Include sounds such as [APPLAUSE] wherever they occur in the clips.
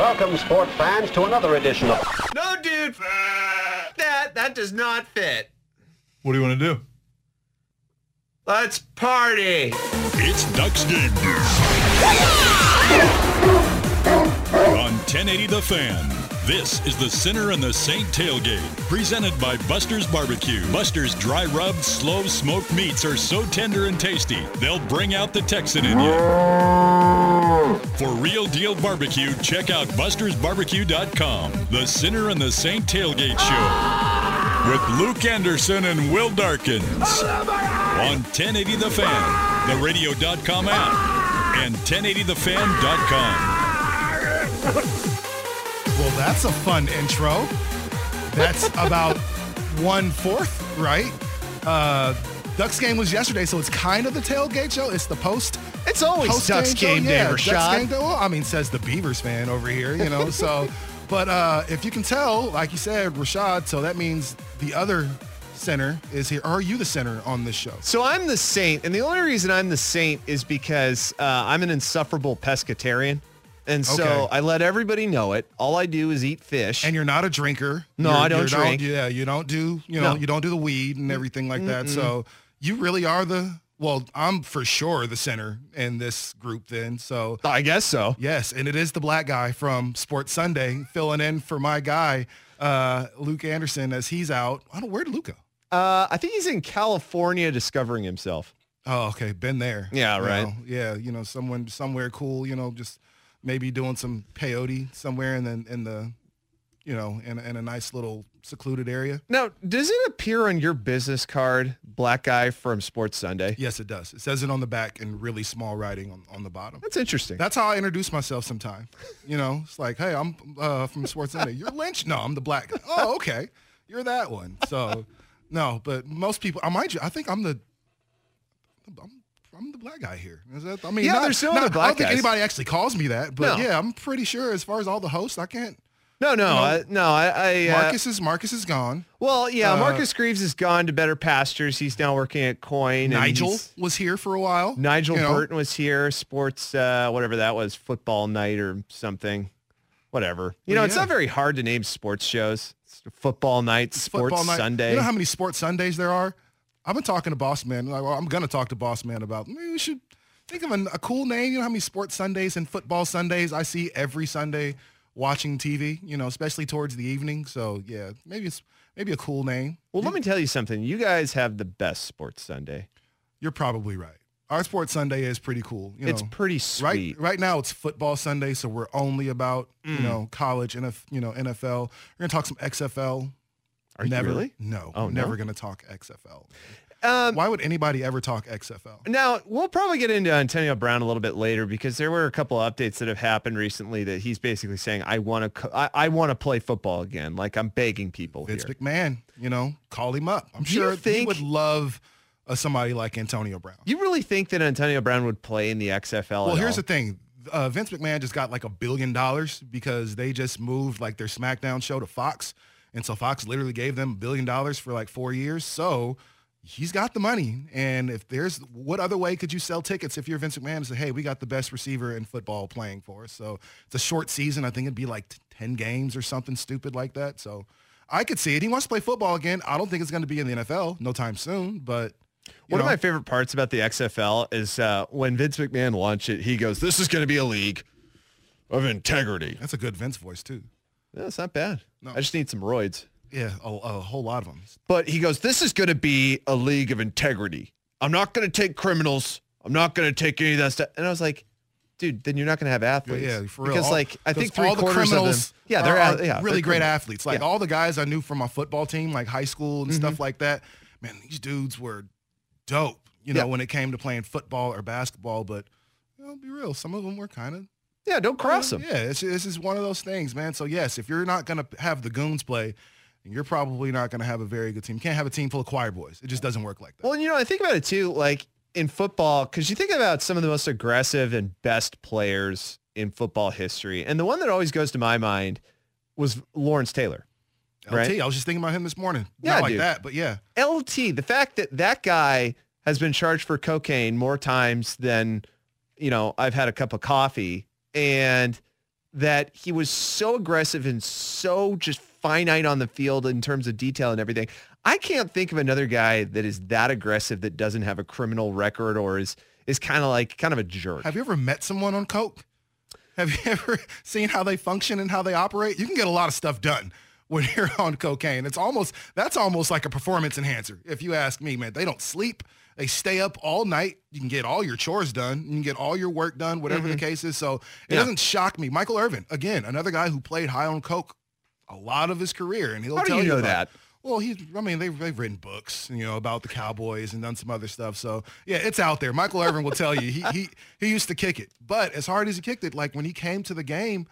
Welcome, sport fans, to another edition of No, dude. That that does not fit. What do you want to do? Let's party. It's Ducks Game Day. On 1080 The Fan, this is the Sinner and the Saint Tailgate, presented by Buster's Barbecue. Buster's dry rubbed, slow smoked meats are so tender and tasty, they'll bring out the Texan in you. For real deal barbecue, check out bustersbarbecue.com. The Sinner and the Saint Tailgate Show with Luke Anderson and Will Darkins on 1080 The Fan, the radio.com app, and 1080thefan.com. [LAUGHS] Well, that's a fun intro. That's [LAUGHS] about one fourth, right? Uh, Ducks game was yesterday, so it's kind of the tailgate show. It's the post. It's always post Ducks game day, Yeah, Ducks game day. Well, I mean, says the Beavers fan over here, you know. so, [LAUGHS] but uh, if you can tell, like you said, Rashad. So that means the other sinner is here. Or are you the sinner on this show? So I'm the saint, and the only reason I'm the saint is because uh, I'm an insufferable pescatarian. And so Okay. I let everybody know it. All I do is eat fish. And you're not a drinker. No, You're- I don't drink. yeah, you don't do, you know, No. you don't do the weed and everything like that. So you really are the. Well, I'm for sure the sinner in this group. Then, so I guess so. yes, and it is the black guy from Sports Sunday filling in for my guy, uh, Luke Anderson, as he's out. I don't. Where did Luke go? Uh, I think he's in California discovering himself. Oh, okay, been there. Yeah, You right. know, yeah, you know, someone somewhere cool. You know, just maybe doing some peyote somewhere in the in the, you know, in, in a nice little secluded area. Now, does it appear on your business card, black guy from Sports Sunday? Yes, it does. It says it on the back in really small writing on, on the bottom. That's interesting. That's how I introduce myself sometimes. You know, it's like, hey, I'm uh, from Sports Sunday. You're Lynch? No, I'm the black guy. Oh, okay. You're that one. So, no, but most people, I mind you, I think I'm the, I'm, I'm the black guy here. Is that, I mean, Yeah, not- there's some not- other I don't think guys. anybody actually calls me that, but No. yeah, I'm pretty sure as far as all the hosts, I can't. no, no, you know, I, no. I, I uh, Marcus is Marcus is gone. well, yeah, uh, Marcus Greaves has gone to better pastures. He's now working at KOIN. Nigel was here for a while. Nigel you know. Burton was here. Sports, uh, whatever that was, football night or something. Whatever. You know, Well, it's not very hard to name sports shows. It's football night, sports football night. Sunday. You know how many sports Sundays there are? I've been talking to Boss Man. Like, well, I'm going to talk to Boss Man about maybe we should think of a, a cool name. You know how many sports Sundays and football Sundays I see every Sunday watching TV, you know, especially towards the evening. So, yeah, maybe it's maybe a cool name. well, let me tell you something. You guys have the best sports Sunday. You're probably right. Our sports Sunday is pretty cool. You it's pretty Right, sweet. Mm. right now it's football Sunday, so we're only about you know college and you know NFL. We're gonna talk some XFL. Are you never, really? No, Oh, we're no? never gonna talk XFL. Um, Why would anybody ever talk XFL? Now, we'll probably get into Antonio Brown a little bit later because there were a couple updates that have happened recently that he's basically saying, I want to, I, I want to play football again. Like I'm begging people Vince here. McMahon, you know, call him up. I'm Do you sure he would love uh, somebody like Antonio Brown. You really think that Antonio Brown would play in the XFL? Well, here's all? the thing. Uh, Vince McMahon just got like a billion dollars because they just moved like their SmackDown show to Fox. And so Fox literally gave them a billion dollars for like four years. So he's got the money. And if there's, what other way could you sell tickets if you're Vince McMahon and say, hey, we got the best receiver in football playing for us. So it's a short season. I think it'd be like 10 games or something stupid like that. So I could see it. He wants to play football again. I don't think it's going to be in the NFL no time soon, but One of my favorite parts about the XFL is uh, when Vince McMahon launched it, he goes, this is going to be a league of integrity. that's a good Vince voice too. No, it's not bad. No. I just need some roids. Yeah, a, a whole lot of them. But he goes, this is going to be a league of integrity. I'm not going to take criminals. I'm not going to take any of that stuff. And I was like, dude, then you're not going to have athletes. Yeah, for real. Because All- like, I think three all the quarters of them, criminals yeah, they're are, yeah, really they're great criminals. athletes. Like Yeah. all the guys I knew from my football team, like high school and Mm-hmm. stuff like that. Man, these dudes were dope. You know, Yeah. when it came to playing football or basketball, but you know, be real. Some of them were kind of Yeah, don't cross them. Yeah, it's, it's just one of those things, man. So yes, if you're not gonna have the goons play, you're probably not gonna have a very good team. You can't have a team full of choir boys. It just doesn't work like that. Well, you know, I think about it too, like in football, because you think about some of the most aggressive and best players in football history. And the one that always goes to my mind was Lawrence Taylor. LT, right. I was just thinking about him this morning. Yeah, not like dude. that, but yeah. LT, the fact that that guy has been charged for cocaine more times than, you know, I've had a cup of coffee and that he was so aggressive and so just finite on the field in terms of detail and everything. I can't think of another guy that is that aggressive that doesn't have a criminal record or is is kind of like kind of a jerk. Have you ever met someone on coke? Have you [LAUGHS] ever seen how they function and how they operate? You can get a lot of stuff done when [LAUGHS] you're on cocaine. It's almost that's almost like a performance enhancer. If you ask me, man, they don't sleep. They stay up all night. You can get all your chores done. You can get all your work done, whatever the case is. So it Mm-hmm. Yeah. doesn't shock me. Michael Irvin, again, another guy who played high on coke a lot of his career, and he'll How do tell you know about- that? Well, he's, I mean, they've, they've written books, you know, about the Cowboys and done some other stuff. So yeah, it's out there. Michael Irvin will tell you, he, he, he used to kick it, but as hard as he kicked it, like when he came to the game,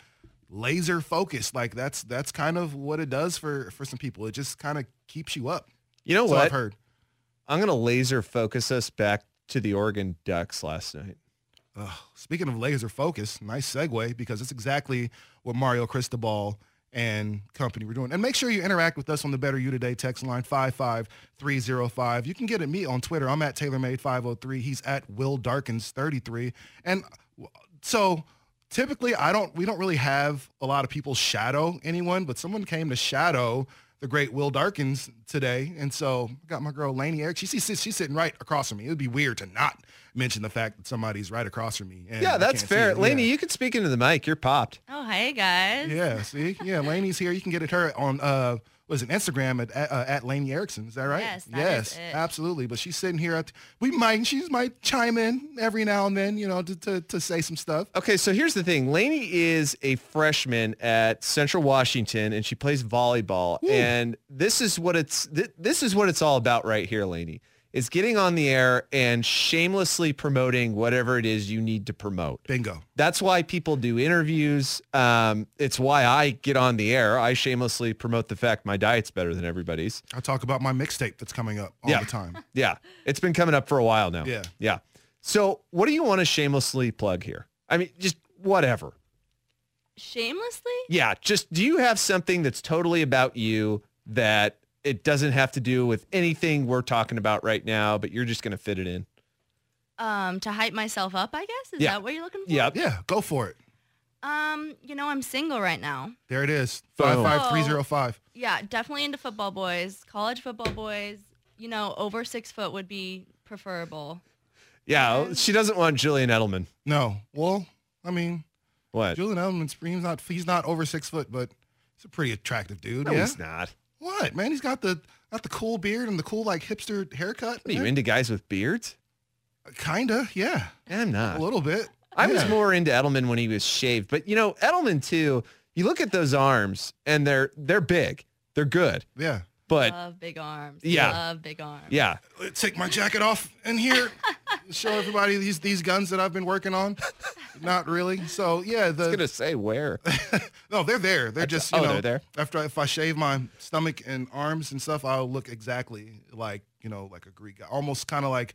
laser focused, like that's, that's kind of what it does for, for some people. It just kind of keeps you up. You know That's what what? I've heard. I'm going to laser focus us back to the Oregon Ducks last night. Ugh, speaking of laser focus, nice segue because it's exactly what Mario Cristobal and company were doing. And make sure you interact with us on the Better You Today text line 55305. You can get at me on Twitter. I'm at TaylorMade503. He's at Will Darkins33. And so typically I don't we don't really have a lot of people shadow anyone, but someone came to shadow the great Will Darkins today. And so I got my girl Lainey Eric. She's, she's, she's sitting right across from me. It would be weird to not mention the fact that somebody's right across from me. and Yeah, that's fair. it. Laney, Yeah. you can speak into the mic. You're popped. Oh, hey guys. Yeah, see? Yeah, Laney's here. You can get at her on uh was it Instagram at uh, at Laney Erickson. Is that right? Yes, that yes, is it. absolutely. But she's sitting here. At, we might she might chime in every now and then, you know, to, to, to say some stuff. Okay, so here's the thing. Lainey is a freshman at Central Washington, and she plays volleyball. And this is what it's th- this is what it's all about right here, Lainey. Is getting on the air and shamelessly promoting whatever it is you need to promote. Bingo. That's why people do interviews. Um, it's why I get on the air. I shamelessly promote the fact my diet's better than everybody's. I talk about my mixtape that's coming up all Yeah. the time. [LAUGHS] Yeah, it's been coming up for a while now. Yeah. yeah. So what do you want to shamelessly plug here? I mean, just whatever. Shamelessly? Yeah, just do you have something that's totally about you that it doesn't have to do with anything we're talking about right now, but you're just going to fit it in? Um, to hype myself up, I guess. Is Yeah. that what you're looking for? Yeah. Yeah, go for it. Um, you know, I'm single right now. There it is. Five five three zero five. Yeah, definitely into football boys, college football boys. You know, over six foot would be preferable. Yeah, she doesn't want Julian Edelman. No. Well, I mean, What? Julian Edelman's he's not he's not over six foot, but he's a pretty attractive dude. No, yeah. he's not. What, man? He's got the got the cool beard and the cool like hipster haircut. What are you into guys with beards? Uh, kinda, yeah. I'm not. A little bit. I was more into Edelman when he was shaved, but you know, Edelman too, you look at those arms and they're they're big. They're good. Yeah. But Love big arms. Yeah. Love big arms. yeah. Let's take my jacket off in here. [LAUGHS] show everybody these these guns that I've been working on. Not really. So yeah, I was the gonna say where. [LAUGHS] no, they're there. They're just oh, you oh, know they're there? after if I shave my stomach and arms and stuff, I'll look exactly like you know like a Greek guy, almost kind of like.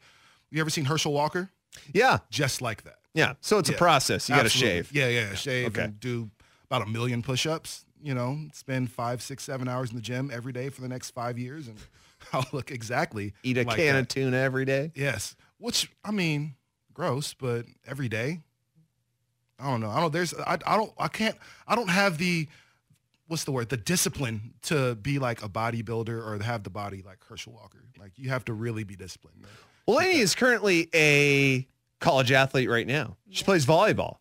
You ever seen Herschel Walker? Yeah. Just like that. Yeah. So it's a process. You got to Absolutely. shave. Yeah, yeah, shave Okay. and do about a million push-ups. You know, spend five, six, seven hours in the gym every day for the next five years, and [LAUGHS] I'll look exactly Eat a like can that. of tuna every day. Yes, which I mean, gross, but every day. I don't know. I don't. There's. I. I don't. I can't. I don't have the. What's the word? The discipline to be like a bodybuilder or have the body like Herschel Walker. Like you have to really be disciplined. Well, Lainey is currently a college athlete right now. She plays volleyball.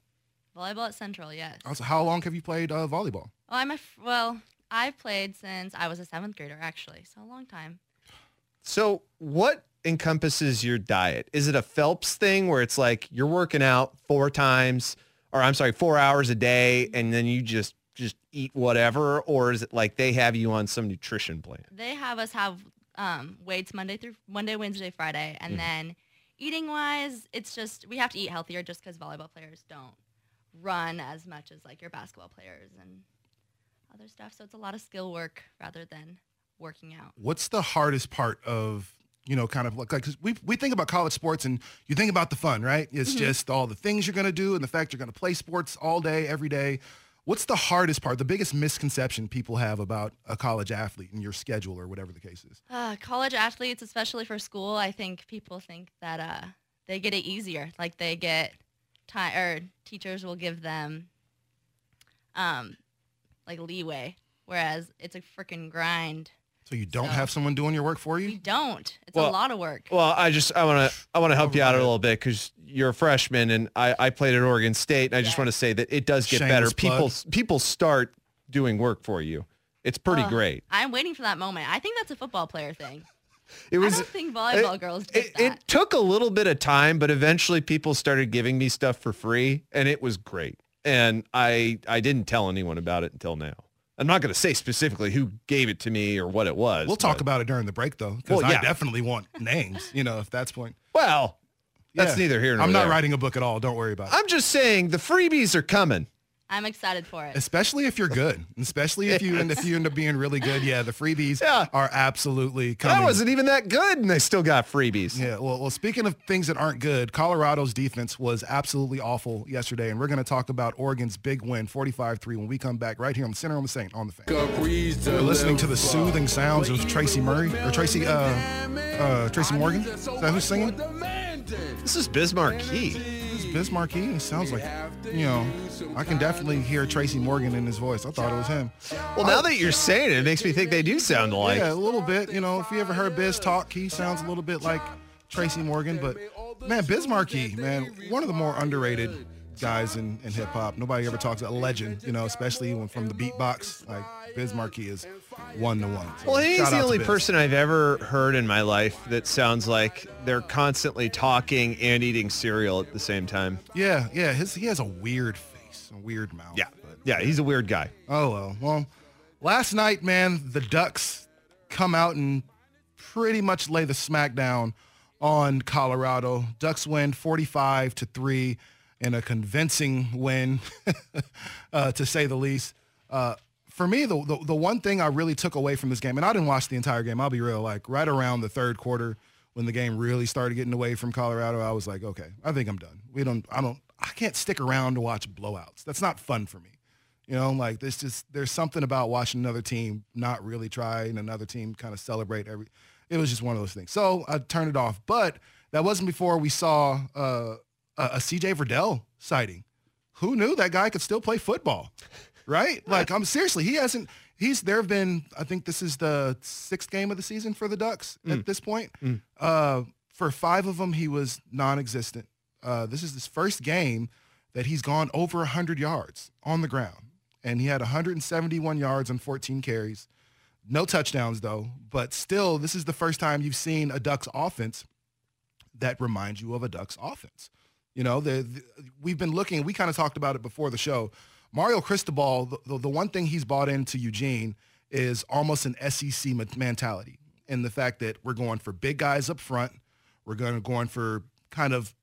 Volleyball at Central, yes. Also, how long have you played uh, volleyball? Well, I'm a f- well. I've played since I was a seventh grader, actually, so a long time. So what encompasses your diet? Is it a Phelps thing where it's like you're working out four times or I'm sorry, four hours a day and then you just just eat whatever? Or is it like they have you on some nutrition plan? They have us have um, weights Monday through Monday, Wednesday, Friday, Mm-hmm. and then eating wise, it's just we have to eat healthier just because volleyball players don't run as much as like your basketball players and other stuff. So it's a lot of skill work rather than working out. What's the hardest part of you know, kind of like, like 'cause we we think about college sports and you think about the fun, right? It's Mm-hmm. just all the things you're going to do and the fact you're going to play sports all day, every day. What's the hardest part, the biggest misconception people have about a college athlete and your schedule or whatever the case is? Uh, college athletes, especially for school, I think people think that uh, they get it easier. Like they get time, or teachers will give them um, like leeway, whereas it's a freaking grind. So you don't So- have someone doing your work for You you? don't. It's Well, a lot of work. Well, I just I want to I want to help you out a little bit because you're a freshman and I, I played at Oregon State and I just want to say that it does get better. Plug. People people start doing work for you. It's pretty Ugh, great. I'm waiting for that moment. I think that's a football player thing. It was. I don't think volleyball girls get it, that. it took a little bit of time, but eventually people started giving me stuff for free, and it was great. And I I didn't tell anyone about it until now. I'm not going to say specifically who gave it to me or what it was. We'll talk but- about it during the break though, because Well, I definitely want names. You know, if that's point. Well, that's Yeah. neither here nor I'm not there. writing a book at all. Don't worry about it. I'm just saying the freebies are coming. I'm excited for it. Especially if you're good, especially if you and if you end up being really good. Yeah, the freebies Yeah. are absolutely coming. That wasn't even that good, and they still got freebies. Yeah, well, well, speaking of things that aren't good, Colorado's defense was absolutely awful yesterday, and we're going to talk about Oregon's big win, 45-3, when we come back right here on the Sinner on the Saint on the fan. You're listening to the soothing sounds of Tracy Murray or Tracy uh, uh, Tracy Morgan. Is that who's singing? This is Biz Markie. Biz Markie. He sounds like you know. I can definitely hear Tracy Morgan in his voice. I thought it was him. Well, now that you're saying it, it makes me think they do sound alike. yeah, a little bit. You know, if you ever heard Biz talk, he sounds a little bit like Tracy Morgan. But man, Biz Markie, man, one of the more underrated guys in, in hip hop. Nobody ever talks about a legend, you know, especially when from the beatbox. Like Biz Markie is one to one. So Well, he's the only person I've ever heard in my life that sounds like they're constantly talking and eating cereal at the same time. Yeah, yeah. His he has a weird face, a weird mouth. Yeah. but- Yeah, he's a weird guy. Oh well. Well, last night, man, the Ducks come out and pretty much lay the smackdown on Colorado. Ducks win 45 to 3 in a convincing win, [LAUGHS] uh, to say the least. Uh, for me, the, the the one thing I really took away from this game, and I didn't watch the entire game. I'll be real. Like right around the third quarter, when the game really started getting away from Colorado, I was like, okay, I think I'm done. We don't. I don't. I can't stick around to watch blowouts. That's not fun for me. You know, like there's just there's something about watching another team not really try and another team kind of celebrate every. It was just one of those things. So I turned it off. But that wasn't before we saw uh, a, a CJ Verdell sighting. Who knew that guy could still play football? Right? [LAUGHS] Like I'm seriously, he hasn't. He's there have been. I think this is the sixth game of the season for the Ducks at this point. Uh, for five of them, he was non-existent. Uh, this is his first game that he's gone over 100 yards on the ground. And he had 171 yards on 14 carries. No touchdowns, though. But still, this is the first time you've seen a Ducks offense that reminds you of a Ducks offense. You know, the, the- we've been looking, we kind of talked about it before the show. Mario Cristobal, the, the, the one thing he's bought into Eugene is almost an SEC mentality. And the fact that we're going for big guys up front. We're going going for kind of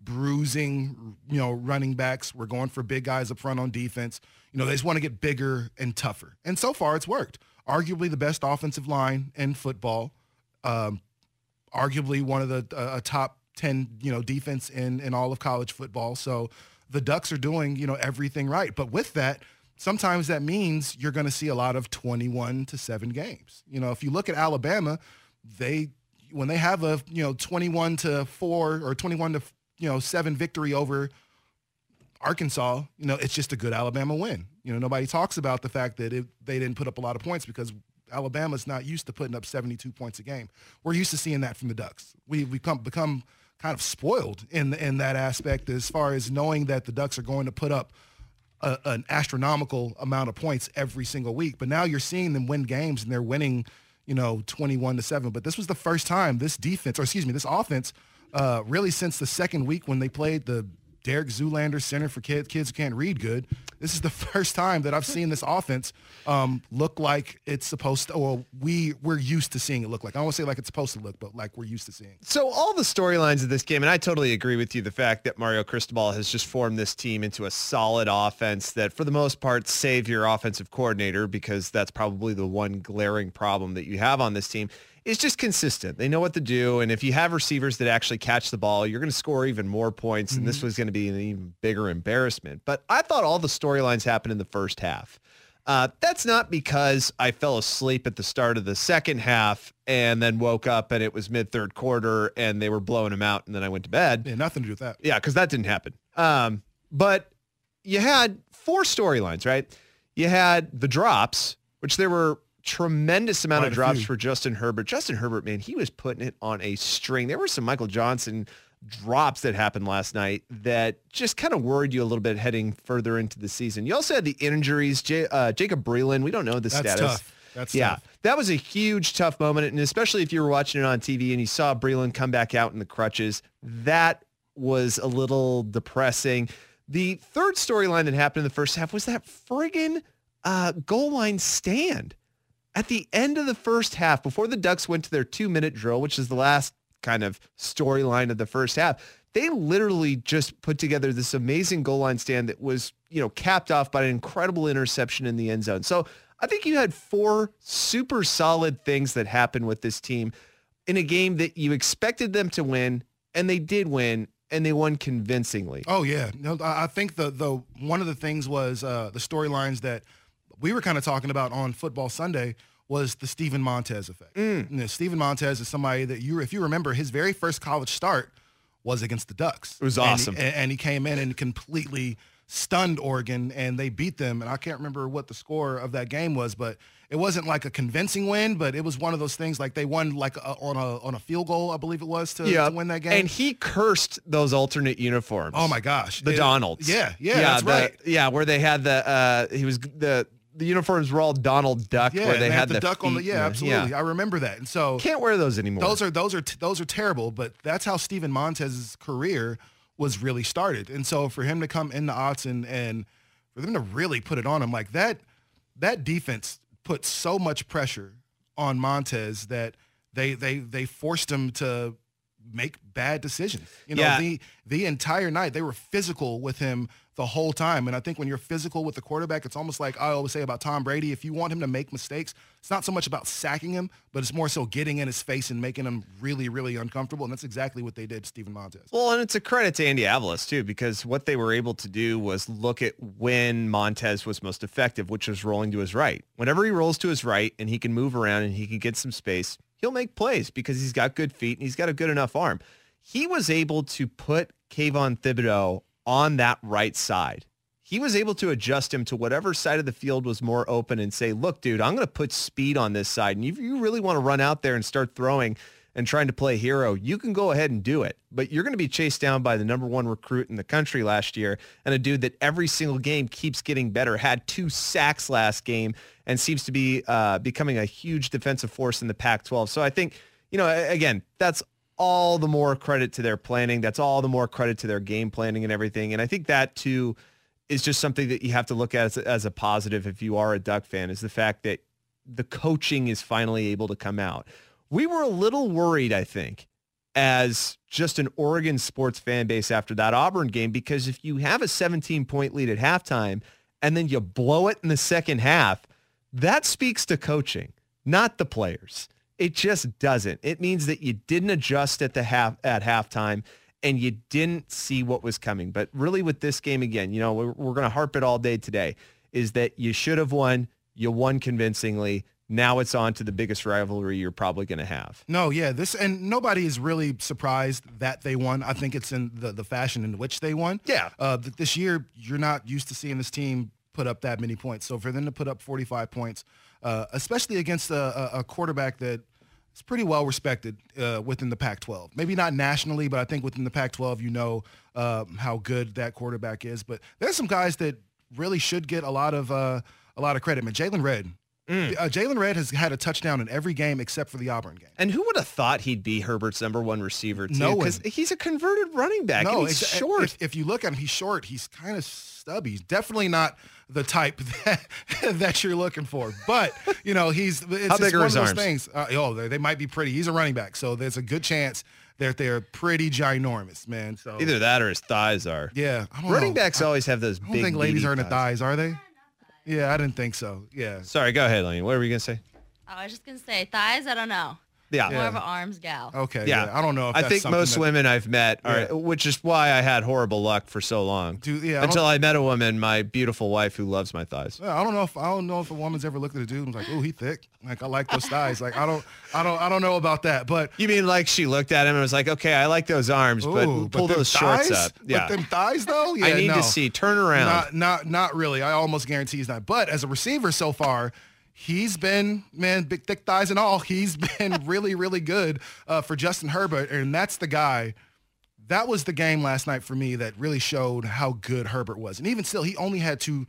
bruising, you know, running backs. We're going for big guys up front on defense. You know, they just want to get bigger and tougher. And so far, it's worked. Arguably the best offensive line in football. Um, arguably one of the uh, top 10, you know, defense in, in all of college football. So the Ducks are doing, you know, everything right. But with that, sometimes that means you're going to see a lot of 21 to 7 games. You know, if you look at Alabama, they when they have a, you know, 21 to 4 or 21 to, you know, 7 victory over Arkansas, you know, it's just a good Alabama win. You know, nobody talks about the fact that it, they didn't put up a lot of points because Alabama's not used to putting up 72 points a game. We're used to seeing that from the Ducks. We, we've come, become kind of spoiled in, in that aspect as far as knowing that the Ducks are going to put up a, an astronomical amount of points every single week. But now you're seeing them win games and they're winning, you know, 21 to 7. But this was the first time this defense, or excuse me, this offense, uh, really since the second week when they played the Derek Zoolander Center for Kids Kids Who Can't Read Good. This is the [LAUGHS] first time that I've seen this offense um, look like it's supposed to. Or we we're used to seeing it look like. I to say like it's supposed to look, but like we're used to seeing. So all the storylines of this game, and I totally agree with you, the fact that Mario Cristobal has just formed this team into a solid offense that for the most part save your offensive coordinator because that's probably the one glaring problem that you have on this team is just consistent. They know what to do. And if you have receivers that actually catch the ball, you're going to score even more points. And this was going to be an even bigger embarrassment. But I thought all the storylines happened in the first half. Uh, that's not because I fell asleep at the start of the second half and then woke up and it was mid third quarter and they were blowing them out and then I went to bed. Yeah, nothing to do with that. Yeah, because that didn't happen. Um, but you had four storylines, right? You had the drops, which there were tremendous amount Quite of drops few. for Justin Herbert. Justin Herbert, man, he was putting it on a string. There were some Michael Johnson drops that happened last night that just kind of worried you a little bit heading further into the season. You also had the injuries. J- uh, Jacob Breeland, we don't know the That's status. tough. That's yeah, tough. that was a huge tough moment, and especially if you were watching it on TV and you saw Breland come back out in the crutches, that was a little depressing. The third storyline that happened in the first half was that friggin' uh, goal line stand at the end of the first half before the Ducks went to their two minute drill, which is the last kind of storyline of the first half. They literally just put together this amazing goal line stand that was, you know, capped off by an incredible interception in the end zone. So I think you had four super solid things that happened with this team in a game that you expected them to win, and they did win, and they won convincingly. Oh yeah, no, I I think the the one of the things was uh, the storylines that we were kind of talking about on Football Sunday was the Steven Montez effect. Mm. You know, Steven Montez is somebody that you, if you remember, his very first college start was against the Ducks. It was And he- awesome. and, he came in and completely stunned Oregon, and they beat them. And I can't remember what the score of that game was, but it wasn't like a convincing win, but it was one of those things like they won like a, on a on a field goal, I believe it was to, to win that game. And he cursed those alternate uniforms. Oh my gosh, the It- Donalds. Yeah, yeah, that's the- right. Yeah, where they had the uh he was the the uniforms were all Donald Duck Yeah, where they and had the, the duck on the feet yeah, and the- absolutely. I remember that. And so Can't wear those anymore. those are those are those are terrible, but that's how Steven Montez's career was really started. And so for him to come into Autzen and for them to really put it on him like that, that defense put so much pressure on Montez that they they they forced him to make bad decisions. You know, Yeah. the the entire night they were physical with him the whole time. And I think when you're physical with the quarterback, it's almost like I always say about Tom Brady, if you want him to make mistakes, it's not so much about sacking him, but it's more so getting in his face and making him really, really uncomfortable. And that's exactly what they did to Steven Montez. Well, and it's a credit to Andy Avalos too, because what they were able to do was look at when Montez was most effective, which was rolling to his right. Whenever he rolls to his right and he can move around and he can get some space, he'll make plays because he's got good feet and he's got a good enough arm. He was able to put Kayvon Thibodeaux on that right side. He was able to adjust him to whatever side of the field was more open and say, look, dude, I'm going to put speed on this side. And if you really want to run out there and start throwing and trying to play hero, you can go ahead and do it. But you're going to be chased down by the number one recruit in the country last year and a dude that every single game keeps getting better, had two sacks last game and seems to be uh, becoming a huge defensive force in the Pac-12. So I think, you know, again, that's all the more credit to their planning. That's all the more credit to their game planning and everything. And I think that too is just something that you have to look at as a, as a positive if you are a Duck fan is the fact that the coaching is finally able to come out. We were a little worried, I think, as just an Oregon sports fan base after that Auburn game, because if you have a 17 point lead at halftime and then you blow it in the second half, that speaks to coaching, not the players. It just doesn't. It means that you didn't adjust at the half at halftime and you didn't see what was coming. But really with this game again, you know, we're, we're going to harp it all day today is that you should have won. You won convincingly. Now it's on to the biggest rivalry you're probably going to have. No, yeah, this and nobody is really surprised that they won. I think it's in the, the fashion in which they won. Yeah. Uh, this year, you're not used to seeing this team put up that many points. So for them to put up 45 points, uh, especially against a, a, a quarterback that is pretty well respected uh, within the Pac-12. Maybe not nationally, but I think within the Pac-12, you know um, how good that quarterback is. But there's some guys that really should get a lot of uh, a lot of credit. Man, Jaylon Redd Mm. Uh, Jaylon Redd has had a touchdown in every game except for the Auburn game. And who would have thought he'd be Herbert's number one receiver too? No. Because he's a converted running back. and he's short. If, if you look at him, he's short. He's kind of stubby. He's definitely not the type [LAUGHS] that, that you're looking for. But you know, he's it's How just big are one his of those arms? things. Uh, oh, they, they might be pretty. He's a running back, so there's a good chance that they're pretty ginormous, man. So Either that or his thighs are. yeah, I don't Running know. backs always have those I don't big. think ladies meaty are into thighs, are they? Yeah, I didn't think so. Yeah. Sorry, go ahead, Lane. What were you gonna say? Oh, I was just gonna say thighs. I don't know. Yeah. More of an arms gal. Okay. Yeah. Yeah. I don't know if I that's think most that- women I've met are, Yeah. which is why I had horrible luck for so long. Do, yeah, I until don't- I met a woman, my beautiful wife, who loves my thighs. Yeah, I don't know if I don't know if a woman's ever looked at a dude and was like, "Oh, he thick." Like I like those thighs. Like I don't, I don't, I don't know about that. But You mean like she looked at him and was like, "Okay, I like those arms, but pull them those shorts thighs? up." Yeah, But them thighs though, yeah, I need no. to see. Turn around. Not, not, not really. I almost guarantee he's not. But as a receiver so far, he's been man, big thick thighs and all. He's [LAUGHS] been really, really good uh, for Justin Herbert, and that's the guy. That was the game last night for me that really showed how good Herbert was. And even still, he only had two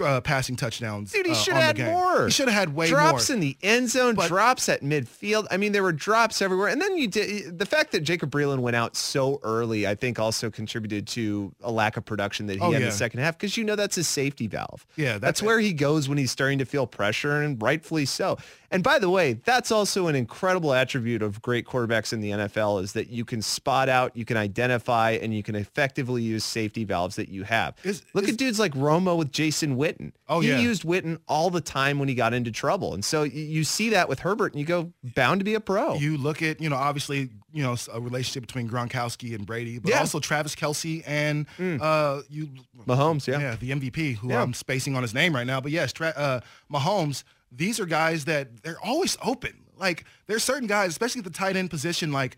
uh, passing touchdowns. Dude, he uh, should have had more. He should have had way drops more. Drops in the end zone, But- drops at midfield. I mean, there were drops everywhere. And then you did the fact that Jacob Breeland went out so early, I think also contributed to a lack of production that he Oh, had in the second half because you know that's his safety valve. Yeah, that's, that's- where he goes when he's starting to feel pressure and rightfully so. And by the way, that's also an incredible attribute of great quarterbacks in the NFL is that you can spot out, you can identify, and you can effectively use safety valves that you have. Is- Look is- at dudes like Romo with Jason Witten. Oh, he yeah. used Witten all the time when he got into trouble. And so you see that with Herbert and you go, bound to be a pro. You look at, you know, obviously, you know, a relationship between Gronkowski and Brady, but Yeah. also Travis Kelce and uh, you, Mahomes, yeah. yeah, the MVP, who Yeah. I'm spacing on his name right now. But yes, Tra- uh, Mahomes. These are guys that they're always open. Like there's certain guys, especially at the tight end position, like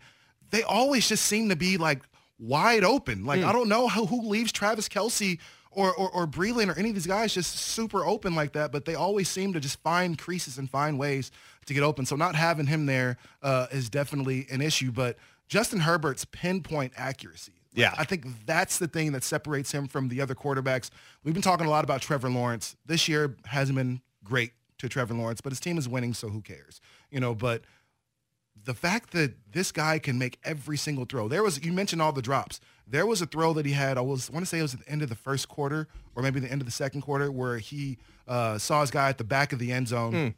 they always just seem to be like wide open. Like I don't know how, who leaves Travis Kelce or, or or Breeland or any of these guys just super open like that, but they always seem to just find creases and find ways to get open. So not having him there uh, is definitely an issue. But Justin Herbert's pinpoint accuracy. Yeah. I think that's the thing that separates him from the other quarterbacks. We've been talking a lot about Trevor Lawrence. This year hasn't been great to Trevor Lawrence, but his team is winning, so who cares? You know, but the fact that this guy can make every single throw. There was you mentioned all the drops. There was a throw that he had. I was want to say it was at the end of the first quarter or maybe the end of the second quarter where he uh, saw his guy at the back of the end zone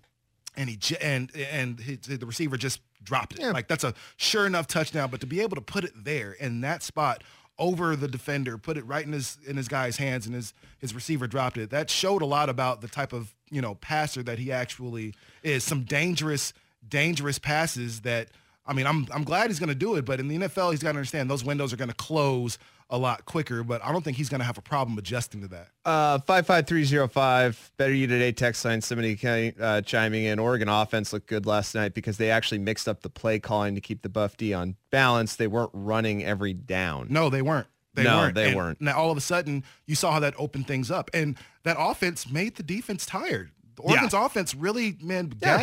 and he and and his, the receiver just dropped it. Like that's a sure enough touchdown. But to be able to put it there in that spot over the defender, put it right in his in his guy's hands, and his his receiver dropped it. That showed a lot about the type of you know passer that he actually is. Some dangerous dangerous passes that. I mean, I'm I'm glad he's going to do it, but in the NFL, he's got to understand those windows are going to close a lot quicker. But I don't think he's going to have a problem adjusting to that. Uh, 55305, better you today text line. Somebody uh, chiming in. Oregon offense looked good last night because they actually mixed up the play calling to keep the Buff D on balance. They weren't running every down. No, they weren't. They No, weren't. they And weren't. Now all of a sudden, you saw how that opened things up, and that offense made the defense tired. The Oregon's offense really, man, Yeah.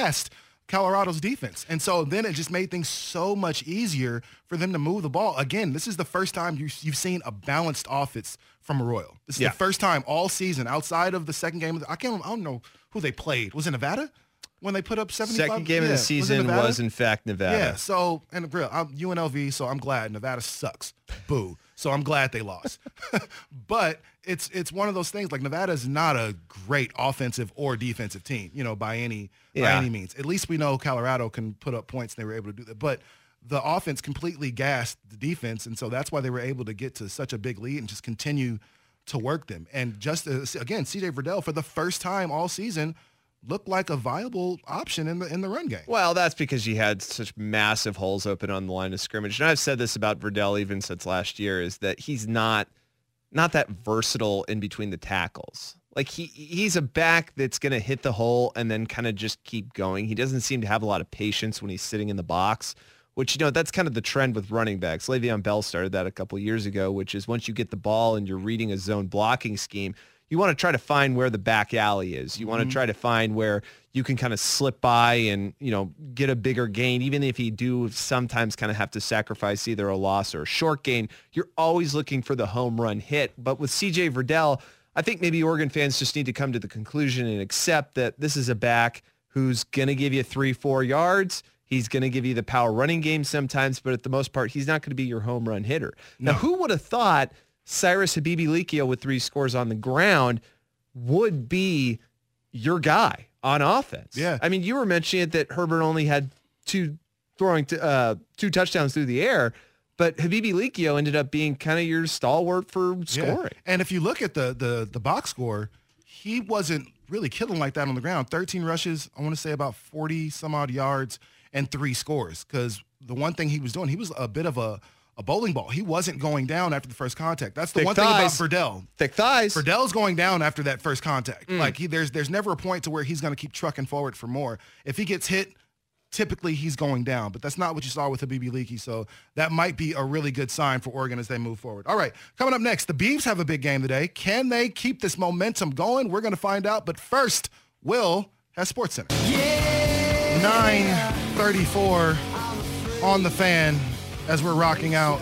Colorado's defense, and so then it just made things so much easier for them to move the ball. Again, this is the first time you, you've seen a balanced offense from a Royal. This is Yeah. the first time all season outside of the second game. I can't. I don't know who they played. Was it Nevada when they put up seventy five? Second game of the season was, in fact, Nevada. Yeah. So and real, I'm UNLV, so I'm glad Nevada sucks. Boo. So I'm glad they lost. [LAUGHS] but it's it's one of those things like Nevada is not a great offensive or defensive team, you know, by any by any means. At least we know Colorado can put up points and they were able to do that. But the offense completely gassed the defense, and so that's why they were able to get to such a big lead and just continue to work them. And just uh, again, CJ Verdell for the first time all season looked like a viable option in the in the run game. Well, that's because you had such massive holes open on the line of scrimmage. And I've said this about Verdell even since last year is that he's not not that versatile in between the tackles. Like he he's a back that's going to hit the hole and then kind of just keep going. He doesn't seem to have a lot of patience when he's sitting in the box, which you know that's kind of the trend with running backs. Le'Veon Bell started that a couple years ago, which is once you get the ball and you're reading a zone blocking scheme, you want to try to find where the back alley is. You want to mm-hmm. try to find where you can kind of slip by and, you know, get a bigger gain. Even if you do sometimes kind of have to sacrifice either a loss or a short gain, you're always looking for the home run hit. But with CJ Verdell, I think maybe Oregon fans just need to come to the conclusion and accept that this is a back who's going to give you three, four yards. He's going to give you the power running game sometimes, but at the most part, he's not going to be your home run hitter. Now, who would have thought Cyrus Habibi Likio with three scores on the ground would be your guy on offense? Yeah. I mean, you were mentioning it that Herbert only had two throwing t- uh, two touchdowns through the air, but Habibi Likio ended up being kind of your stalwart for Yeah. scoring. And if you look at the the the box score, he wasn't really killing like that on the ground. 13 rushes, I want to say about 40 some odd yards and three scores. Because the one thing he was doing, he was a bit of a, a bowling ball. He wasn't going down after the first contact. That's the Thick one thighs. thing about Verdell. Thick thighs. Verdell's going down after that first contact. Mm. Like he, there's there's never a point to where he's going to keep trucking forward for more. If he gets hit, typically he's going down, but that's not what you saw with Habibi Likio. So that might be a really good sign for Oregon as they move forward. All right, coming up next, the Beavs have a big game today. Can they keep this momentum going? We're going to find out. But first, Will has Sports Center. 934 on the fan as we're rocking out.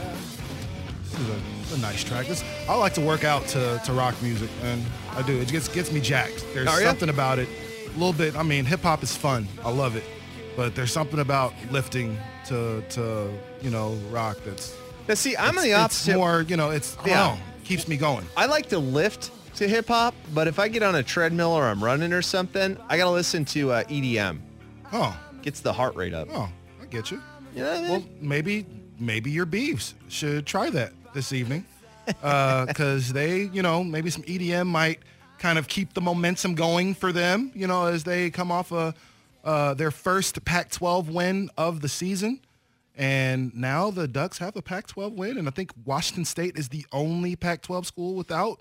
This is a, a nice track. This, I like to work out to, to rock music, and I do. It gets gets me jacked. There's Are ya? something about it. A little bit. I mean, hip hop is fun. I love it, but there's something about lifting to to you know rock that's. Now, see, I'm on it's- the it's opposite. more, you know, it's Yeah. know, keeps me going. I like to lift to hip hop, but if I get on a treadmill or I'm running or something, I got to listen to uh, EDM. Oh, Gets the heart rate up. oh, I get you. You know what I mean? Well, maybe maybe your Beavs should try that this evening, [LAUGHS] because they, you know, maybe some EDM might kind of keep the momentum going for them, you know, as they come off a uh, their first Pac-12 win of the season, and now the Ducks have a Pac-12 win, and I think Washington State is the only Pac-12 school without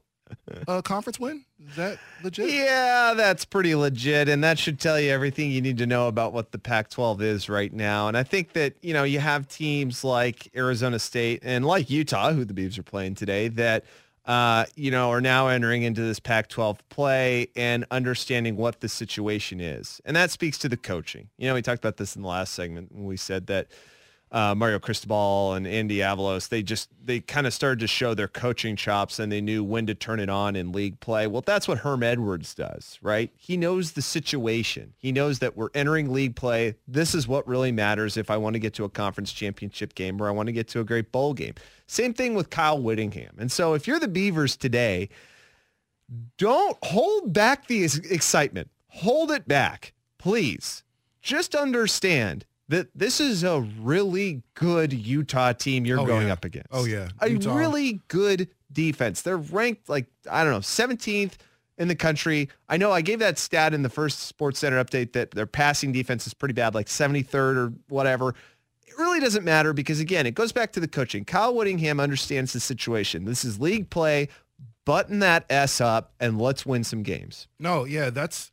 a conference win. Is that legit? Yeah, that's pretty legit. And that should tell you everything you need to know about what the Pac-12 is right now. And I think that, you know, you have teams like Arizona State and like Utah, who the Beavs are playing today, that, uh, you know, are now entering into this Pac-12 play and understanding what the situation is. And that speaks to the coaching. You know, we talked about this in the last segment when we said that uh, Mario Cristobal and Andy Avalos, they just, they kind of started to show their coaching chops and they knew when to turn it on in league play. Well, that's what Herm Edwards does, right? He knows the situation. He knows that we're entering league play. This is what really matters if I want to get to a conference championship game or I want to get to a great bowl game. Same thing with Kyle Whittingham. And so if you're the Beavers today, don't hold back the excitement. Hold it back, please. Just understand that this is a really good Utah team you're Oh, going yeah. up against. Oh, yeah. A really good defense. They're ranked like, I don't know, 17th in the country. I know I gave that stat in the first Sports Center update that their passing defense is pretty bad, like 73rd or whatever. It really doesn't matter because again, it goes back to the coaching. Kyle Whittingham understands the situation. This is league play. Button that S up and let's win some games. No, yeah, that's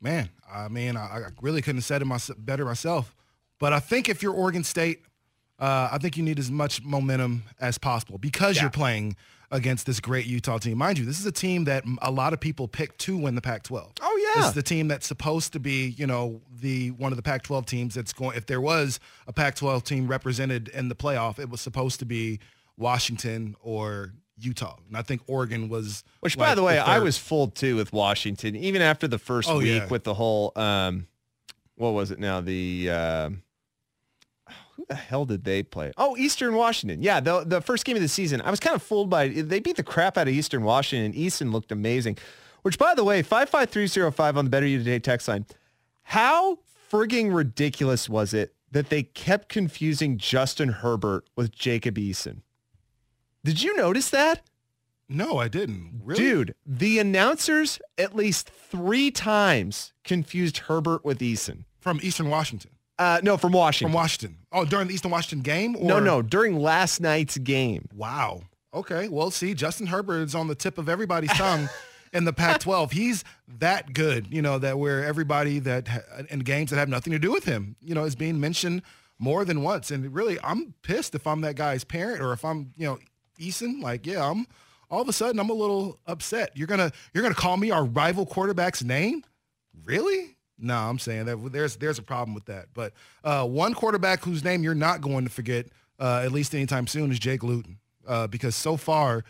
man. I mean, I, I really couldn't have said it better myself. But I think if you're Oregon State, uh, I think you need as much momentum as possible because Yeah. you're playing against this great Utah team. Mind you, this is a team that a lot of people picked to win the Pac-12. Oh, yeah. This is the team that's supposed to be, you know, the one of the Pac-12 teams that's going. If there was a Pac-12 team represented in the playoff, it was supposed to be Washington or Utah. And I think Oregon was. Which, by the way, I was fooled too with Washington, even after the first Oh, week yeah. with the whole, um, what was it now? The, um who the hell did they play? Oh, Eastern Washington. Yeah, the, the first game of the season. I was kind of fooled by, they beat the crap out of Eastern Washington and Eason looked amazing. Which, by the way, 55305 on the Better You Today text line. How frigging ridiculous was it that they kept confusing Justin Herbert with Jacob Eason? Did you notice that? No, I didn't. Really? Dude, the announcers at least three times confused Herbert with Eason. From Eastern Washington. Uh, no, from Washington. From Washington. Oh, during the Eastern Washington game? Or? no, no, during last night's game. Wow. Okay. Well, see, Justin Herbert is on the tip of everybody's tongue [LAUGHS] in the Pac-12. He's that good, you know, that where everybody that in games that have nothing to do with him, you know, is being mentioned more than once. And really, I'm pissed if I'm that guy's parent or if I'm, you know, Eason. Like, yeah, I'm all of a sudden I'm a little upset. You're gonna you're gonna call me our rival quarterback's name? Really? No, I'm saying that there's there's a problem with that. But uh, one quarterback whose name you're not going to forget, uh, at least anytime soon, is Jake Luton, uh, because so far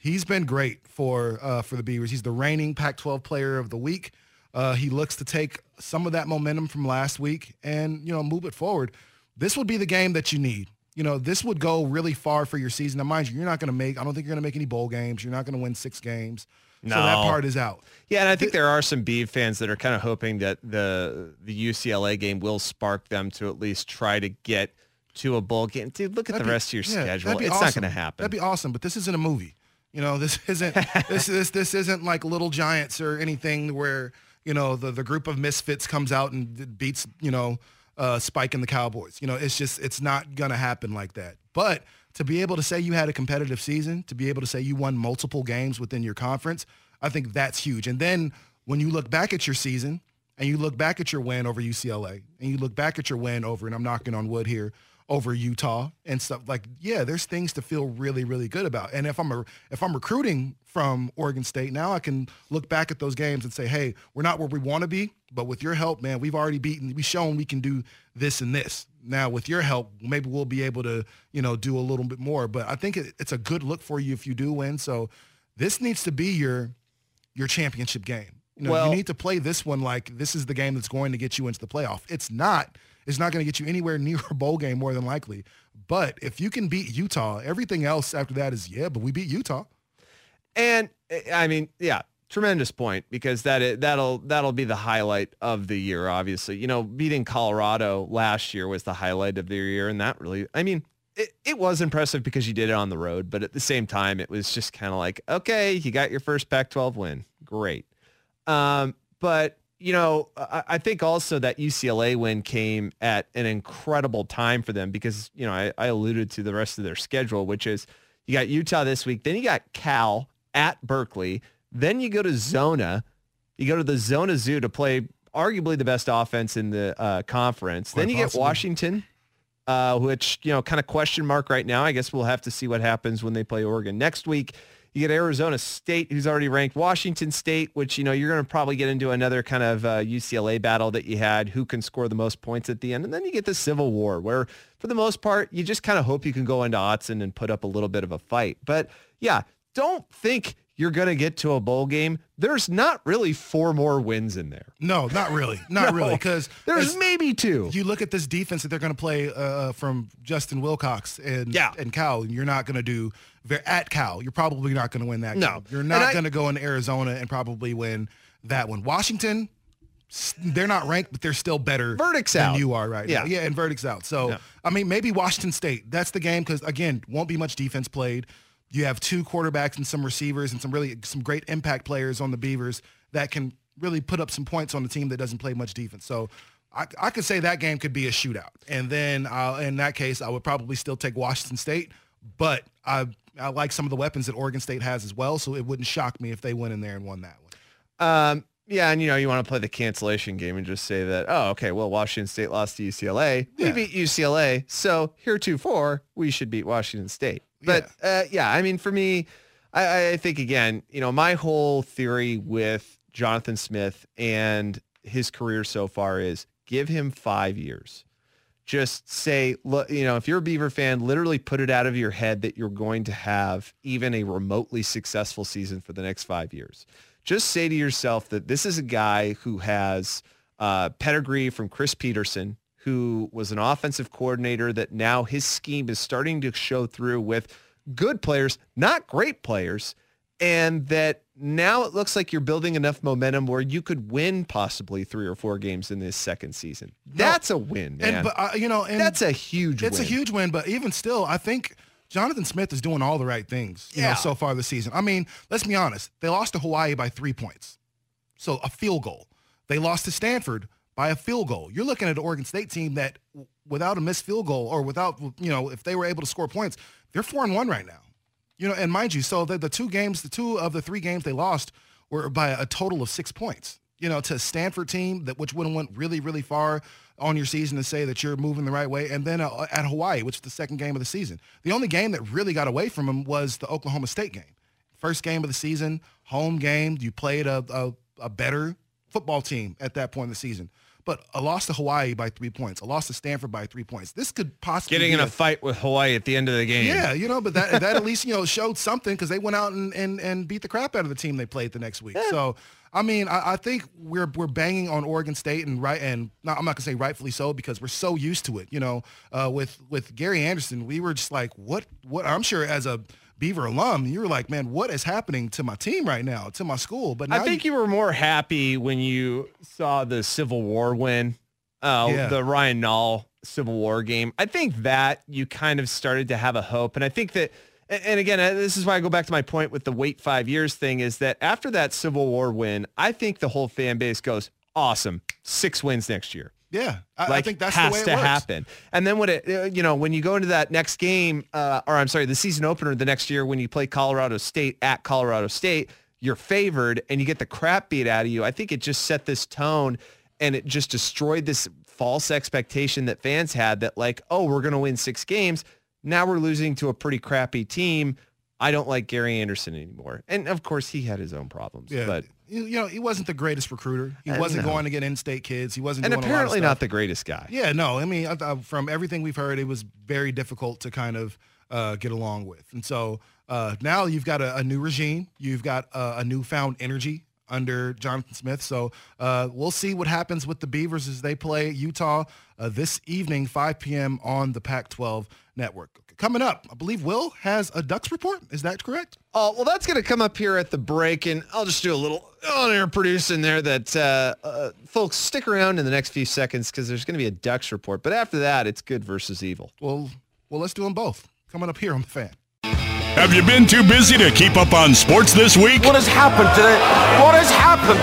He's been great for uh, for the Beavers. He's the reigning Pac-12 Player of the Week. Uh, he looks to take some of that momentum from last week and you know move it forward. This would be the game that you need. You know, this would go really far for your season. Now, mind you, you're not going to make. I don't think you're going to make any bowl games. You're not going to win six games. So that part is out. Yeah, and I think there are some Beav fans that are kind of hoping that the the UCLA game will spark them to at least try to get to a bowl game. Dude, look at That'd the be- rest of your yeah, schedule. that'd be not awesome. going to happen. That'd be awesome, but this isn't a movie. You know, this [LAUGHS] isn't this this this isn't like Little Giants or anything where you know the the group of misfits comes out and beats you know uh, Spike in the Cowboys. You know, it's just it's not gonna happen like that. But to be able to say you had a competitive season, to be able to say you won multiple games within your conference, I think that's huge. And then when you look back at your season and you look back at your win over UCLA and you look back at your win over, and I'm knocking on wood here, over Utah and stuff like, yeah, there's things to feel really, really good about. And if I'm a, if I'm recruiting from Oregon State, now I can look back at those games and say, hey, we're not where we want to be, but with your help, man, we've already beaten, we've shown we can do this and this. Now with your help, maybe we'll be able to, you know, do a little bit more. But I think it, it's a good look for you if you do win. So this needs to be your your championship game. You know, Well- you need to play this one like this is the game that's going to get you into the playoff. It's not. It's not going to get you anywhere [LAUGHS] near a bowl game more than likely. But if you can beat Utah, everything else after that is yeah. But we beat Utah. And eh, I mean, yeah, tremendous point because that that'll that'll be the highlight of the year. Obviously, you know, beating Colorado last year was the highlight of the year, and that really, I mean, it, it was impressive because you did it on the road, but at the same time, it was just kind of like, okay, you got your first Pac-12 win, great. Um, but you know, I, think also that UCLA win came at an incredible time for them because you know I, I alluded to the rest of their schedule, which is you got Utah this week, then you got Cal at Berkeley, then you go to Zona, you go to the Zona Zoo to play arguably the best offense in the uh, conference. Quite then you get. Washington, uh, which you know kind of question mark right now. I guess we'll have to see what happens when they play Oregon next week. You get Arizona State, who's already ranked. Washington State, which you know you're going to probably get into another kind of uh, UCLA battle that you had, who can score the most points at the end, and then you get the Civil War, where for the most part you just kind of hope you can go into Autzen and put up a little bit of a fight. But yeah, don't think you're going to get to a bowl game. There's not really four more wins in there. No, not really, [LAUGHS] not No. really, because There's maybe two. you look at this defense that they're going to play uh, from Justin Wilcox and Yeah. and Cal, and you're not going to do at Cal. You're probably not going to win that. No. game. you're not going to go into Arizona and probably win that one. Washington, they're not ranked, but they're still better. Verdict's than out. you are right Yeah. now. Yeah, and verdict's out. So Yeah. I mean, maybe Washington State. That's the game because again, won't be much defense played. You have two quarterbacks and some receivers and some really some great impact players on the Beavers that can really put up some points on the team that doesn't play much defense. So I, I could say that game could be a shootout. And then uh, in that case, I would probably still take Washington State, but I I like some of the weapons that Oregon State has as well. So it wouldn't shock me if they went in there and won that one. Um, yeah, and you know, you want to play the cancellation game and just say that, oh, okay, well, Washington State lost to UCLA. We Yeah. beat UCLA, so heretofore we should beat Washington State. But yeah, uh, yeah I mean, for me, I, I think again, you know, my whole theory with Jonathan Smith and his career so far is give him five years. Just say, look, you know, if you're a Beaver fan, literally put it out of your head that you're going to have even a remotely successful season for the next five years. Just say to yourself that this is a guy who has uh, pedigree from Chris Petersen, who was an offensive coordinator that now his scheme is starting to show through with good players, not great players, and that now it looks like you're building enough momentum where you could win possibly three or four games in this second season. That's a win, man. And but uh, you know, and That's a huge win. It's win. a huge win, but even still, I think Jonathan Smith is doing all the right things. You know, Yeah. so far this season. I mean, let's be honest. They lost to Hawaii by three points, so a field goal. They lost to Stanford by a field goal. You're looking at an Oregon State team that, without a missed field goal or without, you know, if they were able to score points, they're four and one right now. You know, and mind you, so the, the two games, the two of the three games they lost were by a total of six points. You know, to Stanford team that which would have went really, really far on your season to say that you're moving the right way, and then uh, at Hawaii, which is the second game of the season. The only game that really got away from them was the Oklahoma State game. First game of the season, home game. You played a, a, a better football team at that point in the season. But a loss to Hawaii by three points, a loss to Stanford by three points. This could possibly Getting be in a fight with Hawaii at the end of the game. yeah, you know, but that that at least you know showed something because they went out and, and and beat the crap out of the team they played the next week. So I mean, I, I think we're we're banging on Oregon State and right and not, I'm not gonna say rightfully so because we're so used to it. You know, uh, with with Gary Anderson, we were just like, what what? I'm sure as a Beaver alum, you were like, man, what is happening to my team right now, to my school? But now I think you, were more happy when you saw the Civil War win, uh, Yeah. the Ryan Nall Civil War game. I think that you kind of started to have a hope. And I think that, and and again, uh, this is why I go back to my point with the wait five years thing is that after that Civil War win, I think the whole fan base goes, awesome, six wins next year. Yeah, I, I think that's has the way it to works. happen. And then when it, uh, you know, when you go into that next game, uh, or I'm sorry, the season opener the next year when you play Colorado State at Colorado State, you're favored and you get the crap beat out of you. I think it just set this tone and it just destroyed this false expectation that fans had that like, oh, we're going to win six games. Now we're losing to a pretty crappy team. I don't like Gary Anderson anymore. And of course he had his own problems, Yeah, but you, know, he wasn't the greatest recruiter. He Uh, wasn't no. going to get in-state kids. He wasn't and doing a lot of apparently not the greatest guy. Yeah, no. I mean, I, I, from everything we've heard, it was very difficult to kind of uh, get along with. And so uh, now you've got a, a new regime. You've got uh, a newfound energy under Jonathan Smith. So uh, we'll see what happens with the Beavers as they play Utah uh, this evening, 5 p.m. on the Pac-12 network. Coming up, I believe Will has a Ducks report. Is that correct? Oh, well, that's going to come up here at the break, and I'll just do a little on-air producing there that, uh, uh, folks, stick around in the next few seconds because there's going to be a Ducks report. But after that, it's good versus evil. Well, well, let's do them both. Coming up here on the fan. Have you been too busy to keep up on sports this week? What has happened to the... What has happened?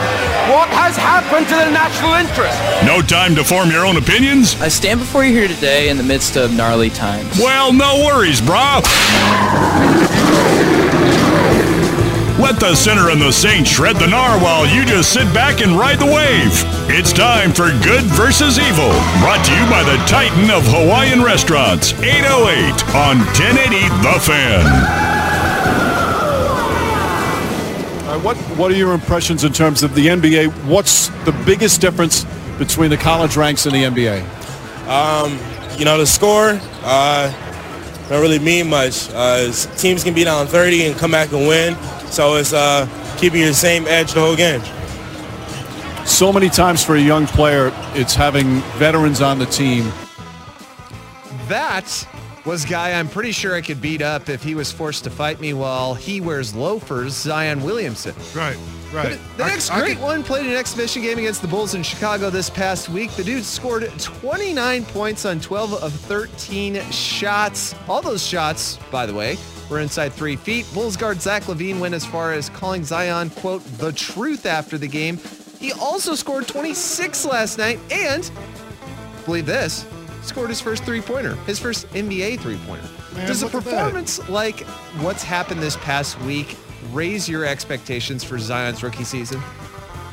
What has happened to the national interest? No time to form your own opinions? I stand before you here today in the midst of gnarly times. Well, no worries, brah. Let the sinner and the saint shred the gnar while you just sit back and ride the wave. It's time for Good versus Evil, brought to you by the Titan of Hawaiian Restaurants, 808 on 1080 The Fan. All right, what what are your impressions in terms of the NBA? What's the biggest difference between the college ranks and the NBA? Um, you know, the score uh, don't really mean much. Uh, teams can be down 30 and come back and win. So it's uh, keeping your same edge the whole game. So many times for a young player, it's having veterans on the team. That was guy I'm pretty sure I could beat up if he was forced to fight me while he wears loafers, Zion Williamson. Right, right. The I- next I great could- one played an exhibition game against the Bulls in Chicago this past week. The dude scored 29 points on 12 of 13 shots. All those shots, by the way, were inside three feet. Bulls guard Zach LaVine went as far as calling Zion, quote, the truth after the game. He also scored 26 last night and, believe this, scored his first three-pointer, his first NBA three-pointer. Man, Does a look at that. performance like what's happened this past week raise your expectations for Zion's rookie season?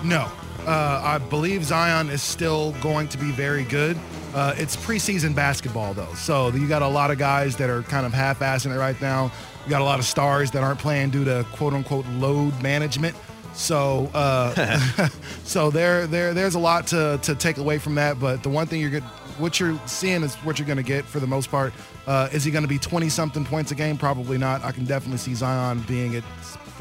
No. Uh, I believe Zion is still going to be very good. Uh, it's preseason basketball, though. So you got a lot of guys that are kind of half-assing it right now. You got a lot of stars that aren't playing due to quote-unquote load management. So, uh, [LAUGHS] [LAUGHS] so there, there, there's a lot to, to take away from that. But the one thing you're good, what you're seeing is what you're going to get for the most part. Uh, is he going to be 20 something points a game? Probably not. I can definitely see Zion being at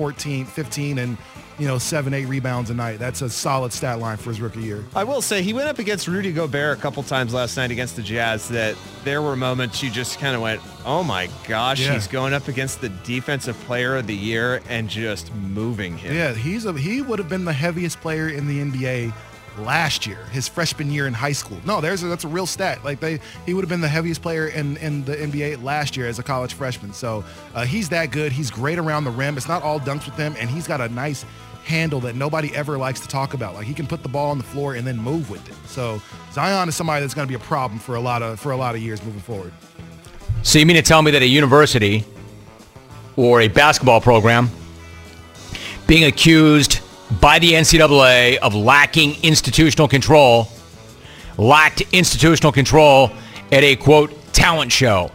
14, 15, and you know seven, eight rebounds a night. That's a solid stat line for his rookie year. I will say he went up against Rudy Gobert a couple times last night against the Jazz that there were moments you just kind of went, oh my gosh, Yeah. he's going up against the defensive player of the year and just moving him. Yeah, he's a he would have been the heaviest player in the NBA last year, his freshman year in high school. No, there's a, that's a real stat. Like they, he would have been the heaviest player in in the NBA last year as a college freshman. So uh, he's that good. He's great around the rim. It's not all dunks with him, and he's got a nice handle that nobody ever likes to talk about. Like he can put the ball on the floor and then move with it. So Zion is somebody that's going to be a problem for a lot of for a lot of years moving forward. So you mean to tell me that a university or a basketball program being accused by the NCAA of lacking institutional control, lacked institutional control at a quote talent show?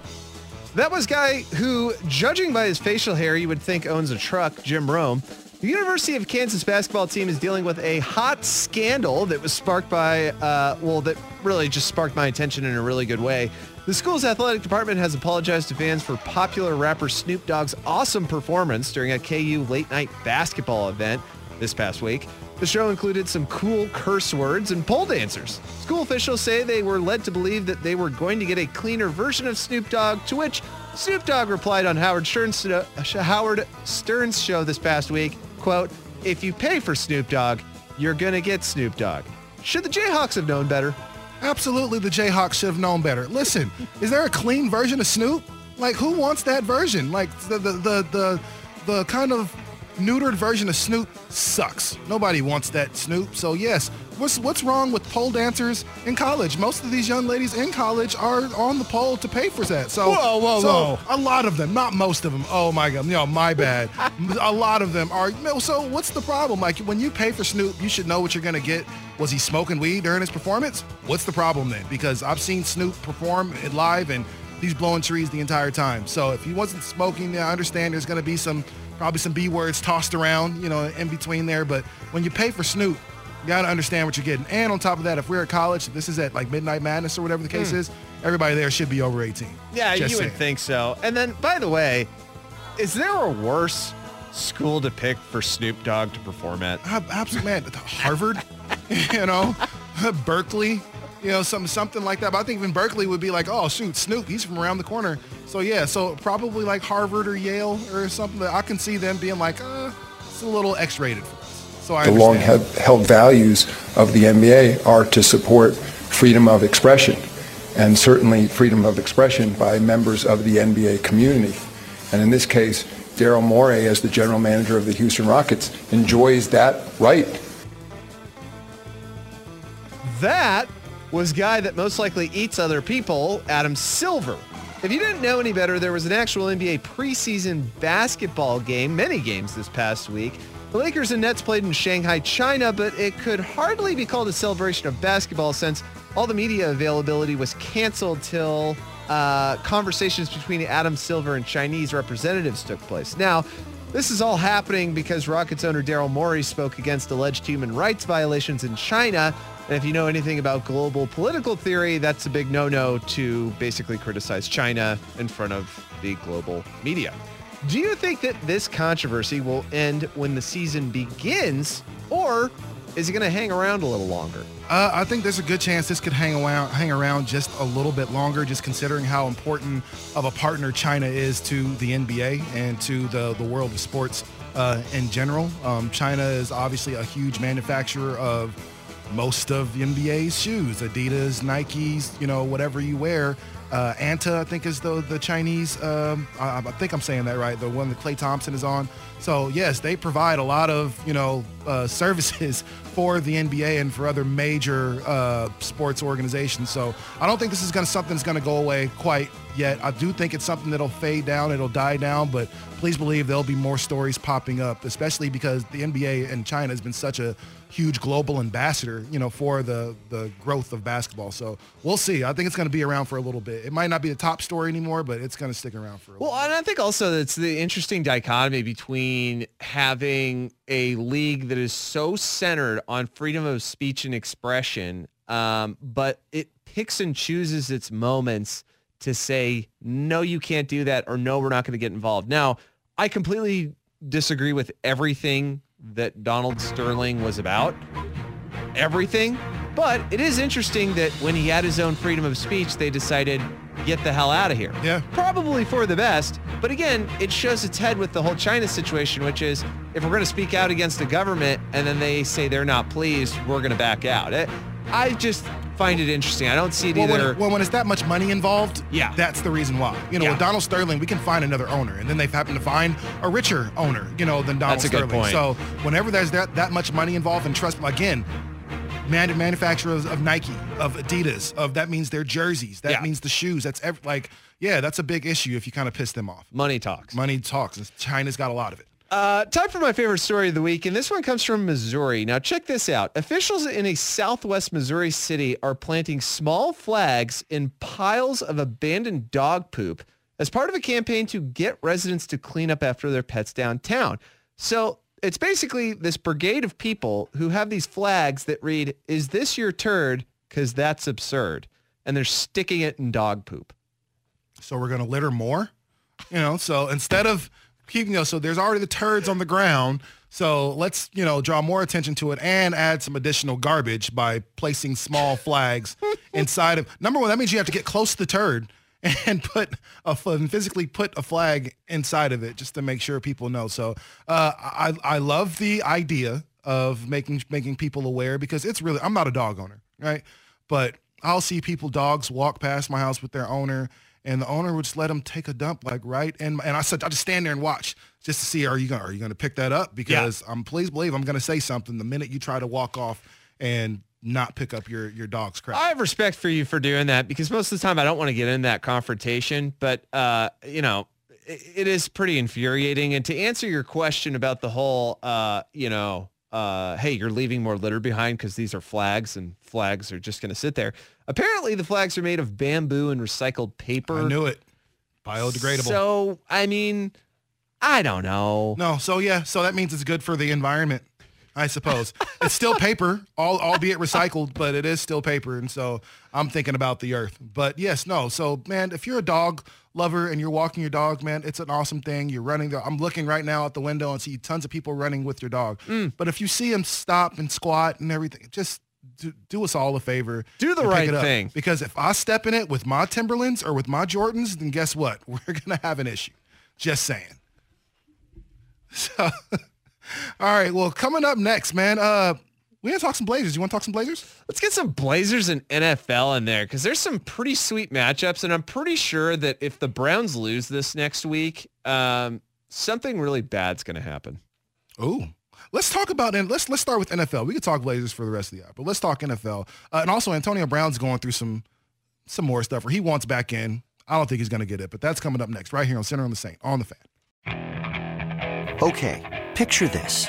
That was guy who, judging by his facial hair, you would think owns a truck, Jim Rome. The University of Kansas basketball team is dealing with a hot scandal that was sparked by, uh, well, that really just sparked my attention in a really good way. The school's athletic department has apologized to fans for popular rapper Snoop Dogg's awesome performance during a KU late night basketball event this past week. The show included some cool curse words and pole dancers. School officials say they were led to believe that they were going to get a cleaner version of Snoop Dogg, to which Snoop Dogg replied on Howard Stern's, uh, Howard Stern's show this past week, quote, if you pay for Snoop Dogg, you're going to get Snoop Dogg. Should the Jayhawks have known better? Absolutely, the Jayhawks should have known better. Listen, is there a clean version of Snoop? Like, who wants that version? Like, the the the the, the kind of neutered version of Snoop sucks. Nobody wants that Snoop. So yes, what's what's wrong with pole dancers in college? Most of these young ladies in college are on the pole to pay for that. So Whoa, whoa, so whoa. a lot of them, not most of them. Oh my god, no, my bad. [LAUGHS] a lot of them are. So what's the problem? Like when you pay for Snoop, you should know what you're gonna get. Was he smoking weed during his performance? What's the problem then? Because I've seen Snoop perform it live and he's blowing trees the entire time. So if he wasn't smoking, I understand there's gonna be some probably some B words tossed around, you know, in between there. But when you pay for Snoop, you gotta understand what you're getting. And on top of that, if we're at college, this is at like Midnight Madness or whatever the case Hmm. is, everybody there should be over 18. Yeah, Just you saying. would think so. And then, by the way, is there a worse school to pick for Snoop Dogg to perform at? Absolutely, man. Harvard, [LAUGHS] you know, [LAUGHS] Berkeley, you know, something something like that. But I think even Berkeley would be like, oh shoot, Snoop, he's from around the corner. So yeah, so probably like Harvard or Yale or something. That I can see them being like, uh, it's a little X-rated for us. So I the long understand. held, held values of the NBA are to support freedom of expression, and certainly freedom of expression by members of the NBA community. And in this case, Daryl Morey, as the general manager of the Houston Rockets, enjoys that right. That was guy that most likely eats other people, Adam Silver. If you didn't know any better, there was an actual NBA preseason basketball game, many games this past week. The Lakers and Nets played in Shanghai, China, but it could hardly be called a celebration of basketball since all the media availability was canceled till uh, conversations between Adam Silver and Chinese representatives took place. Now, this is all happening because Rockets owner Daryl Morey spoke against alleged human rights violations in China. And if you know anything about global political theory, that's a big no-no to basically criticize China in front of the global media. Do you think that this controversy will end when the season begins, or is it going to hang around a little longer? Uh, I think there's a good chance this could hang around, hang around just a little bit longer, just considering how important of a partner China is to the NBA and to the, the world of sports uh, in general. Um, China is obviously a huge manufacturer of most of the NBA's shoes, Adidas, Nikes, you know, whatever you wear. Uh, Anta, I think, is the the Chinese. Um, I, I think I'm saying that right. The one that Klay Thompson is on. So yes, they provide a lot of you know uh, [LAUGHS] services for the NBA and for other major uh, sports organizations. So I don't think this is going to something that's going to go away quite yet. I do think it's something that'll fade down. It'll die down. But please believe there'll be more stories popping up, especially because the NBA and China has been such a huge global ambassador, you know, for the the growth of basketball. So we'll see. I think it's going to be around for a little bit. It might not be the top story anymore, but it's going to stick around for a while. Well, and I think also that's the interesting dichotomy between having a league that is so centered on freedom of speech and expression, um, but it picks and chooses its moments to say, no, you can't do that, or no, we're not going to get involved. Now, I completely disagree with everything that Donald Sterling was about. Everything. But it is interesting that when he had his own freedom of speech, they decided, get the hell out of here. Yeah. Probably for the best. But again, it shows its head with the whole China situation, which is if we're going to speak out against the government and then they say they're not pleased, we're going to back out. It, I just find it interesting. I don't see it Well when, either. it- well, when it's that much money involved, Yeah. that's the reason why. You know, Yeah. with Donald Sterling, we can find another owner, and then they've happened to find a richer owner, you know, than Donald That's a good Sterling. point. So whenever there's that that much money involved, and trust me, again, man, manufacturers of Nike, of Adidas, of that means their jerseys, that Yeah. means the shoes. That's ev- like, yeah, that's a big issue if you kind of piss them off. Money talks. Money talks. China's got a lot of it. Uh, time for my favorite story of the week, and this one comes from Missouri. Now, check this out. Officials in a southwest Missouri city are planting small flags in piles of abandoned dog poop as part of a campaign to get residents to clean up after their pets downtown. So it's basically this brigade of people who have these flags that read, "Is this your turd?" Because that's absurd, and they're sticking it in dog poop. So we're gonna litter more, you know. So instead of you know, so there's already the turds on the ground. So let's, you know, draw more attention to it and add some additional garbage by placing small flags [LAUGHS] inside of. Number one, that means you have to get close to the turd [LAUGHS] and put a and physically put a flag inside of it just to make sure people know. So uh, I I love the idea of making making people aware because it's really I'm not a dog owner, right? But I'll see people dogs walk past my house with their owner and the owner would just let him take a dump like right and and I said I just stand there and watch just to see are you gonna are you gonna pick that up because I'm please believe I'm gonna say something the minute you try to walk off and not pick up your your dog's crap. I have respect for you for doing that because most of the time I don't want to get in that confrontation, but uh, you know, it, it is pretty infuriating. And to answer your question about the whole, uh, you know, uh, hey, you're leaving more litter behind because these are flags and flags are just going to sit there. Apparently, the flags are made of bamboo and recycled paper. I knew it. Biodegradable. So, I mean, I don't know. No, so yeah, so that means it's good for the environment, I suppose. [LAUGHS] it's still paper, all, albeit recycled, but it is still paper, and so I'm thinking about the earth. But yes, no. So man, if you're a dog lover and you're walking your dog, man, it's an awesome thing. You're running. The, I'm looking right now out the window and see tons of people running with your dog. Mm. But if you see them stop and squat and everything, just do, do us all a favor. Do the right thing. Because if I step in it with my Timberlands or with my Jordans, then guess what? [LAUGHS] We're gonna have an issue. Just saying. [LAUGHS] So, [LAUGHS] all right. Well, coming up next, man. Uh, we gonna talk some Blazers. You want to talk some Blazers? Let's get some Blazers and NFL in there because there's some pretty sweet matchups, and I'm pretty sure that if the Browns lose this next week, um, something really bad's going to happen. Ooh. Let's talk about and let's let's start with NFL. We could talk Blazers for the rest of the hour, but let's talk NFL. Uh, and also, Antonio Brown's going through some some more stuff where he wants back in. I don't think he's going to get it, but that's coming up next, right here on Sinner on the Saint on the Fan. Okay, picture this.